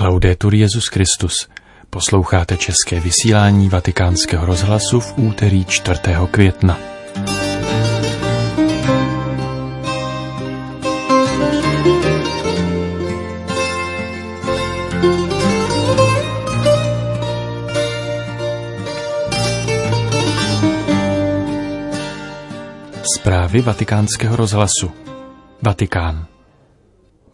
Laudetur Jezus Christus. Posloucháte české vysílání Vatikánského rozhlasu v úterý 4. května. Zprávy vatikánského rozhlasu. Vatikán.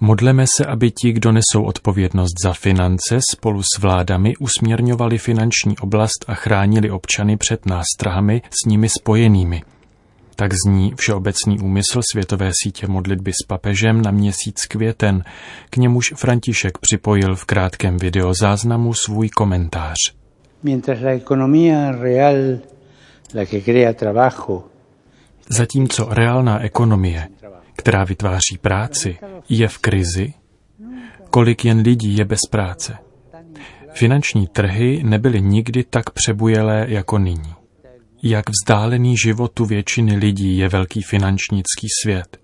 Modleme se, aby ti, kdo nesou odpovědnost za finance, spolu s vládami usměrňovali finanční oblast a chránili občany před nástrahami s nimi spojenými. Tak zní všeobecný úmysl Světové sítě modlitby s papežem na měsíc květen, k němuž František připojil v krátkém videozáznamu svůj komentář. Mientras la economía real, la que crea trabajo, Zatímco reálná ekonomie, která vytváří práci, je v krizi, kolik jen lidí je bez práce. Finanční trhy nebyly nikdy tak přebujelé jako nyní. Jak vzdálený životu většiny lidí je velký finančnický svět.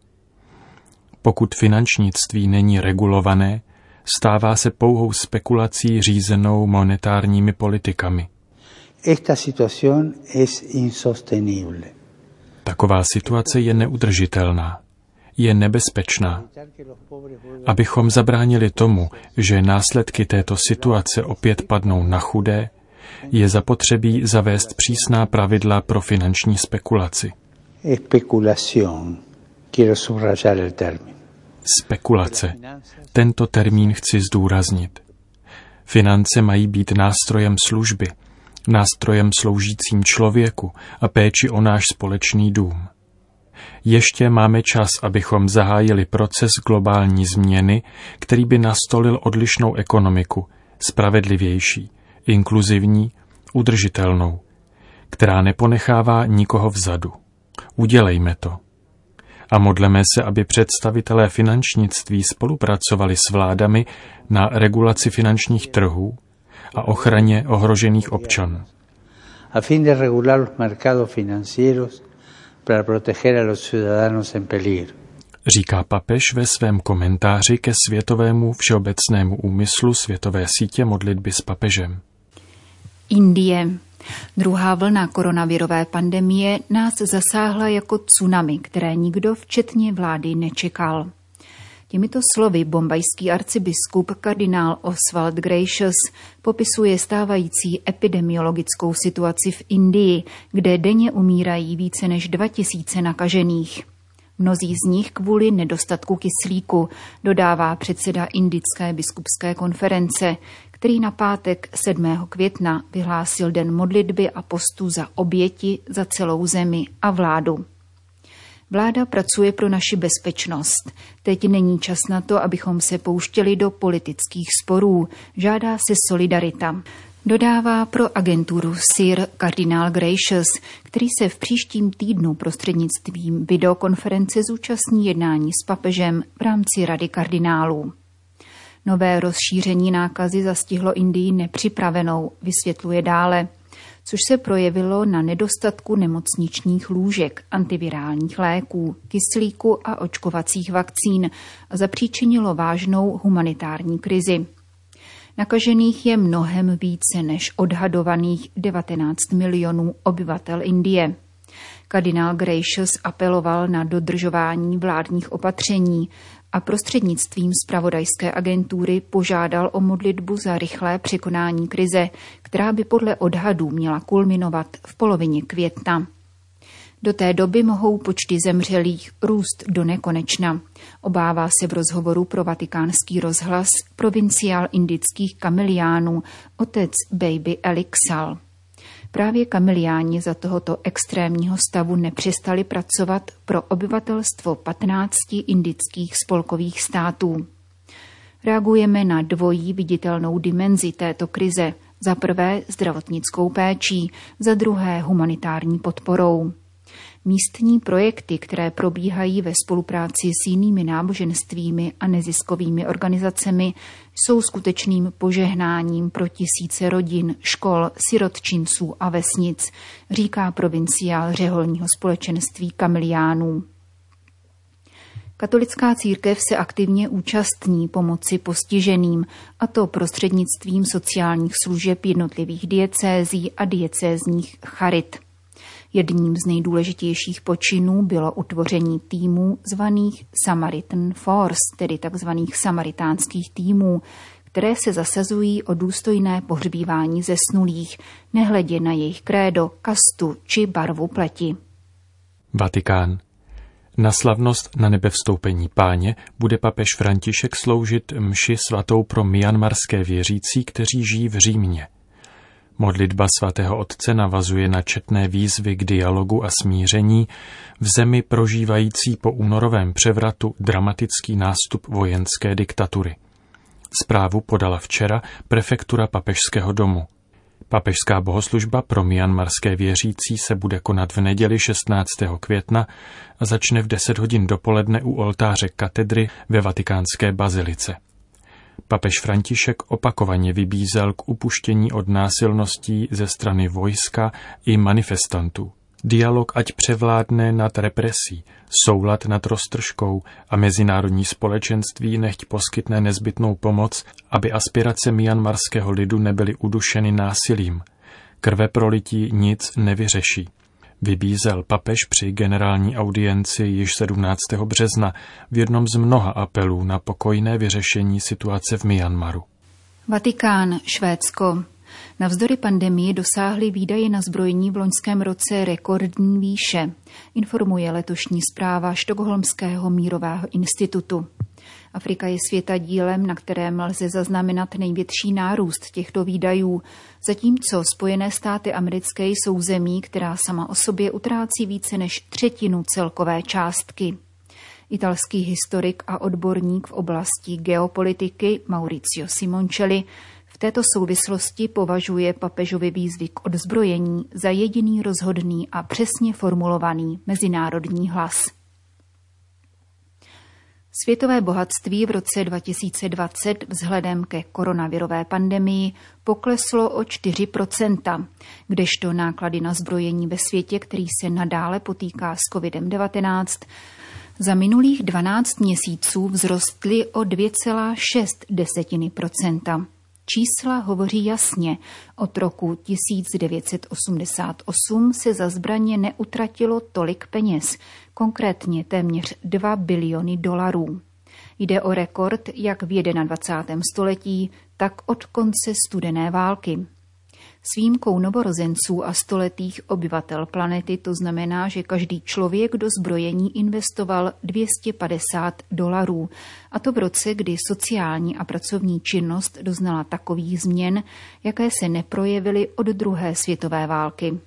Pokud finančnictví není regulované, stává se pouhou spekulací řízenou monetárními politikami. esta situación es insostenible. Taková situace je neudržitelná, je nebezpečná. Abychom zabránili tomu, že následky této situace opět padnou na chudé, je zapotřebí zavést přísná pravidla pro finanční spekulaci. Spekulace. Tento termín chci zdůraznit. Finance mají být nástrojem služby, nástrojem sloužícím člověku a péči o náš společný dům. Ještě máme čas, abychom zahájili proces globální změny, který by nastolil odlišnou ekonomiku, spravedlivější, inkluzivní, udržitelnou, která neponechává nikoho vzadu. Udělejme to. A modleme se, aby představitelé finančnictví spolupracovali s vládami na regulaci finančních trhů a ochraně ohrožených občanů. A fin de regular los mercados financieros para proteger a los ciudadanos en peligro. Říká papež ve svém komentáři ke světovému všeobecnému úmyslu Světové sítě modlitby s papežem. Indie. Druhá vlna koronavirové pandemie nás zasáhla jako tsunami, které nikdo, včetně vlády, nečekal. Těmito slovy bombajský arcibiskup kardinál Oswald Gracious popisuje stávající epidemiologickou situaci v Indii, kde denně umírají více než 2000 nakažených. Mnozí z nich kvůli nedostatku kyslíku, dodává předseda Indické biskupské konference, který na pátek 7. května vyhlásil den modlitby a postu za oběti za celou zemi a vládu. Vláda pracuje pro naši bezpečnost. Teď není čas na to, abychom se pouštěli do politických sporů. Žádá se solidarita. Dodává pro agenturu SIR kardinál Gracious, který se v příštím týdnu prostřednictvím videokonference zúčastní jednání s papežem v rámci Rady kardinálů. Nové rozšíření nákazy zastihlo Indii nepřipravenou, vysvětluje dále – což se projevilo na nedostatku nemocničních lůžek, antivirálních léků, kyslíku a očkovacích vakcín a zapříčinilo vážnou humanitární krizi. Nakažených je mnohem více než odhadovaných 19 milionů obyvatel Indie. Kardinál Gracious apeloval na dodržování vládních opatření a prostřednictvím zpravodajské agentury požádal o modlitbu za rychlé překonání krize, která by podle odhadů měla kulminovat v polovině května. Do té doby mohou počty zemřelých růst do nekonečna. Obává se v rozhovoru pro vatikánský rozhlas provinciál indických kamiliánů otec Baby Elixal. Právě kamiliáni za tohoto extrémního stavu nepřestali pracovat pro obyvatelstvo 15 indických spolkových států. Reagujeme na dvojí viditelnou dimenzi této krize. Za prvé zdravotnickou péčí, za druhé humanitární podporou. Místní projekty, které probíhají ve spolupráci s jinými náboženstvími a neziskovými organizacemi, jsou skutečným požehnáním pro tisíce rodin, škol, sirotčinců a vesnic, říká provinciál řeholního společenství kamiliánů. Katolická církev se aktivně účastní pomoci postiženým, a to prostřednictvím sociálních služeb jednotlivých diecézí a diecézních charit. Jedním z nejdůležitějších počinů bylo utvoření týmů zvaných Samaritan Force, tedy takzvaných samaritánských týmů, které se zasazují o důstojné pohřbívání zesnulých, nehledě na jejich krédo, kastu či barvu pleti. Vatikán. Na slavnost na nebevstoupení páně bude papež František sloužit mši svatou pro myanmarské věřící, kteří žijí v Římě. Modlitba svatého otce navazuje na četné výzvy k dialogu a smíření v zemi prožívající po únorovém převratu dramatický nástup vojenské diktatury. Zprávu podala včera prefektura papežského domu. Papežská bohoslužba pro mianmarské věřící se bude konat v neděli 16. května a začne v 10 hodin dopoledne u oltáře katedry ve vatikánské bazilice. Papež František opakovaně vybízel k upuštění od násilností ze strany vojska i manifestantů. Dialog ať převládne nad represí, soulad nad roztržkou a mezinárodní společenství nechť poskytne nezbytnou pomoc, aby aspirace mianmarského lidu nebyly udušeny násilím. Krve prolití nic nevyřeší. Vybízel papež při generální audienci již 17. března v jednom z mnoha apelů na pokojné vyřešení situace v Myanmaru. Vatikán, Švédsko. Navzdory pandemii dosáhly výdaje na zbrojení v loňském roce rekordní výše, informuje letošní zpráva Štokholmského mírového institutu. Afrika je světa dílem, na kterém lze zaznamenat největší nárůst těchto výdajů, zatímco Spojené státy americké jsou zemí, která sama o sobě utrácí více než třetinu celkové částky. Italský historik a odborník v oblasti geopolitiky Mauricio Simoncelli této souvislosti považuje papežovi výzvy k odzbrojení za jediný rozhodný a přesně formulovaný mezinárodní hlas. Světové bohatství v roce 2020 vzhledem ke koronavirové pandemii pokleslo o 4% kdežto náklady na zbrojení ve světě, který se nadále potýká s COVID-19, za minulých 12 měsíců vzrostly o 2,6 Čísla hovoří jasně. Od roku 1988 se za zbraně neutratilo tolik peněz, konkrétně téměř 2 biliony dolarů. Jde o rekord jak v 21. století, tak od konce studené války. S výjimkou novorozenců a stoletých obyvatel planety to znamená, že každý člověk do zbrojení investoval 250 dolarů. A to v roce, kdy sociální a pracovní činnost doznala takových změn, jaké se neprojevily od druhé světové války.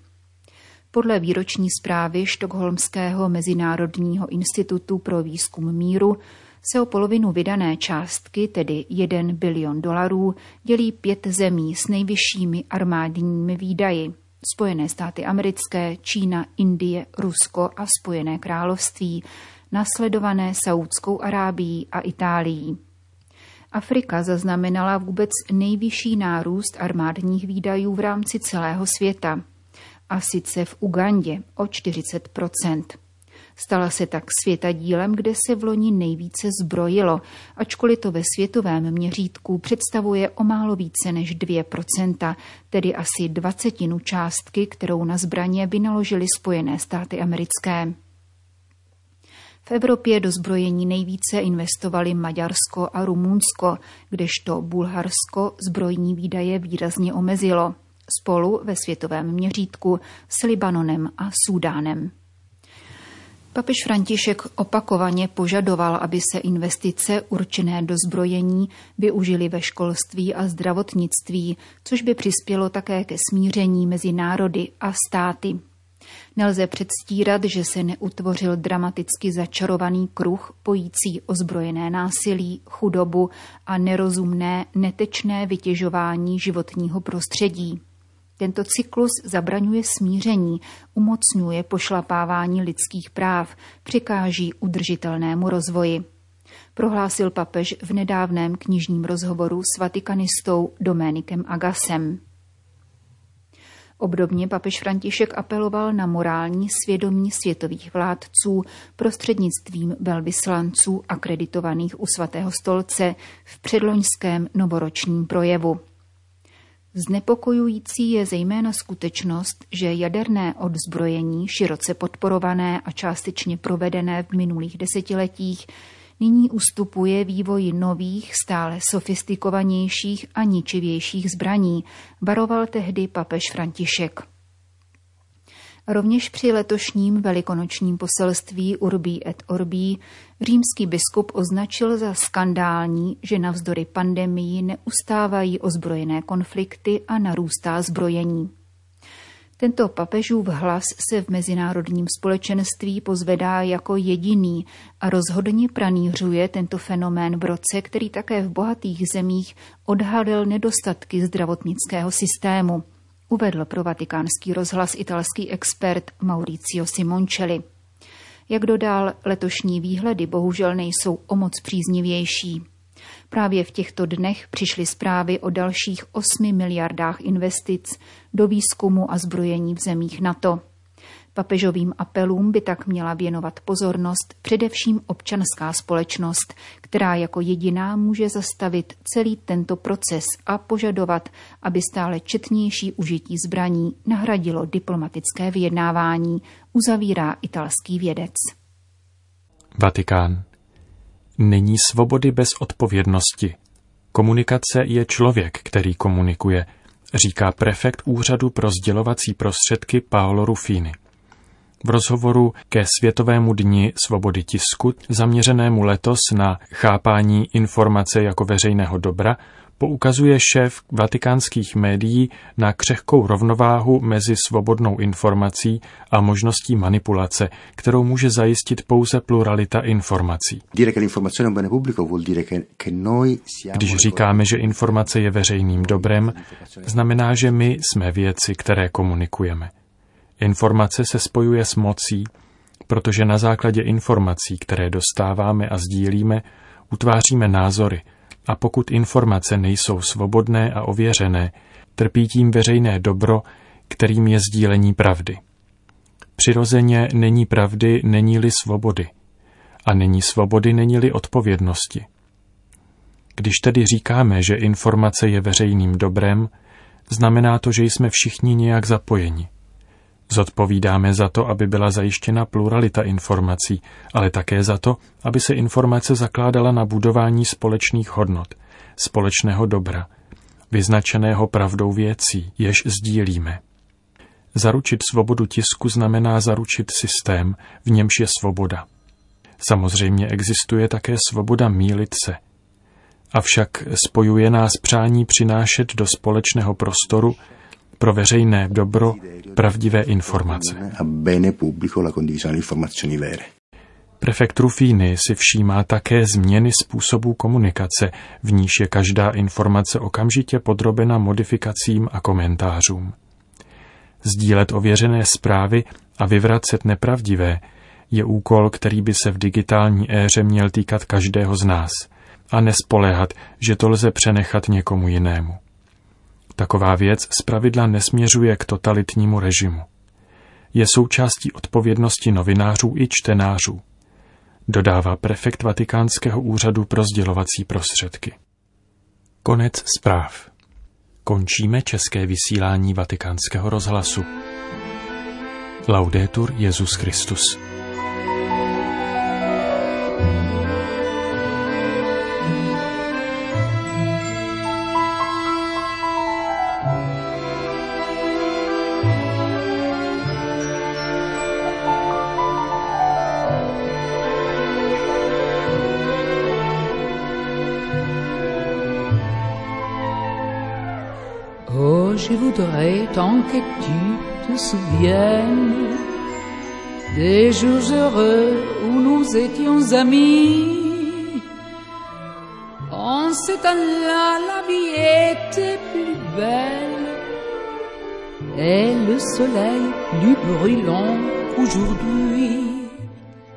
Podle výroční zprávy Štokholmského mezinárodního institutu pro výzkum míru se o polovinu vydané částky, tedy 1 bilion dolarů, dělí pět zemí s nejvyššími armádními výdaji. Spojené státy americké, Čína, Indie, Rusko a Spojené království, nasledované Saudskou Arábií a Itálií. Afrika zaznamenala vůbec nejvyšší nárůst armádních výdajů v rámci celého světa, a sice v Ugandě o 40 Stala se tak světa dílem, kde se v loni nejvíce zbrojilo, ačkoliv to ve světovém měřítku představuje o málo více než 2%, tedy asi dvacetinu částky, kterou na zbraně vynaložily Spojené státy americké. V Evropě do zbrojení nejvíce investovali Maďarsko a Rumunsko, kdežto Bulharsko zbrojní výdaje výrazně omezilo. Spolu ve světovém měřítku s Libanonem a Súdánem. Papež František opakovaně požadoval, aby se investice určené do zbrojení využily ve školství a zdravotnictví, což by přispělo také ke smíření mezi národy a státy. Nelze předstírat, že se neutvořil dramaticky začarovaný kruh pojící ozbrojené násilí, chudobu a nerozumné, netečné vytěžování životního prostředí. Tento cyklus zabraňuje smíření, umocňuje pošlapávání lidských práv, přikáží udržitelnému rozvoji. Prohlásil papež v nedávném knižním rozhovoru s vatikanistou Doménikem Agasem. Obdobně papež František apeloval na morální svědomí světových vládců prostřednictvím velvyslanců akreditovaných u svatého stolce v předloňském novoročním projevu. Znepokojující je zejména skutečnost, že jaderné odzbrojení, široce podporované a částečně provedené v minulých desetiletích, nyní ustupuje vývoji nových, stále sofistikovanějších a ničivějších zbraní, varoval tehdy papež František. Rovněž při letošním velikonočním poselství Urbí et Orbí římský biskup označil za skandální, že navzdory pandemii neustávají ozbrojené konflikty a narůstá zbrojení. Tento papežův hlas se v mezinárodním společenství pozvedá jako jediný a rozhodně pranířuje tento fenomén v roce, který také v bohatých zemích odhalil nedostatky zdravotnického systému, uvedl pro vatikánský rozhlas italský expert Mauricio Simoncelli. Jak dodal, letošní výhledy bohužel nejsou o moc příznivější. Právě v těchto dnech přišly zprávy o dalších 8 miliardách investic do výzkumu a zbrojení v zemích NATO. Papežovým apelům by tak měla věnovat pozornost především občanská společnost, která jako jediná může zastavit celý tento proces a požadovat, aby stále četnější užití zbraní nahradilo diplomatické vyjednávání, uzavírá italský vědec. Vatikán. Není svobody bez odpovědnosti. Komunikace je člověk, který komunikuje, říká prefekt Úřadu pro sdělovací prostředky Paolo Rufini. V rozhovoru ke Světovému dni svobody tisku, zaměřenému letos na chápání informace jako veřejného dobra, poukazuje šéf vatikánských médií na křehkou rovnováhu mezi svobodnou informací a možností manipulace, kterou může zajistit pouze pluralita informací. Když říkáme, že informace je veřejným dobrem, znamená, že my jsme věci, které komunikujeme. Informace se spojuje s mocí, protože na základě informací, které dostáváme a sdílíme, utváříme názory – a pokud informace nejsou svobodné a ověřené, trpí tím veřejné dobro, kterým je sdílení pravdy. Přirozeně není pravdy, není-li svobody. A není svobody, není-li odpovědnosti. Když tedy říkáme, že informace je veřejným dobrem, znamená to, že jsme všichni nějak zapojeni. Zodpovídáme za to, aby byla zajištěna pluralita informací, ale také za to, aby se informace zakládala na budování společných hodnot, společného dobra, vyznačeného pravdou věcí, jež sdílíme. Zaručit svobodu tisku znamená zaručit systém, v němž je svoboda. Samozřejmě existuje také svoboda mílit se. Avšak spojuje nás přání přinášet do společného prostoru pro veřejné dobro pravdivé informace. Prefekt Rufíny si všímá také změny způsobů komunikace, v níž je každá informace okamžitě podrobena modifikacím a komentářům. Sdílet ověřené zprávy a vyvracet nepravdivé je úkol, který by se v digitální éře měl týkat každého z nás a nespoléhat, že to lze přenechat někomu jinému. Taková věc zpravidla nesměřuje k totalitnímu režimu. Je součástí odpovědnosti novinářů i čtenářů, dodává prefekt Vatikánského úřadu pro sdělovací prostředky. Konec zpráv. Končíme české vysílání vatikánského rozhlasu. Laudetur Jezus Christus. Je voudrais tant que tu te souviennes des jours heureux où nous étions amis. En ce temps-là, la vie était plus belle et le soleil plus brûlant qu'aujourd'hui.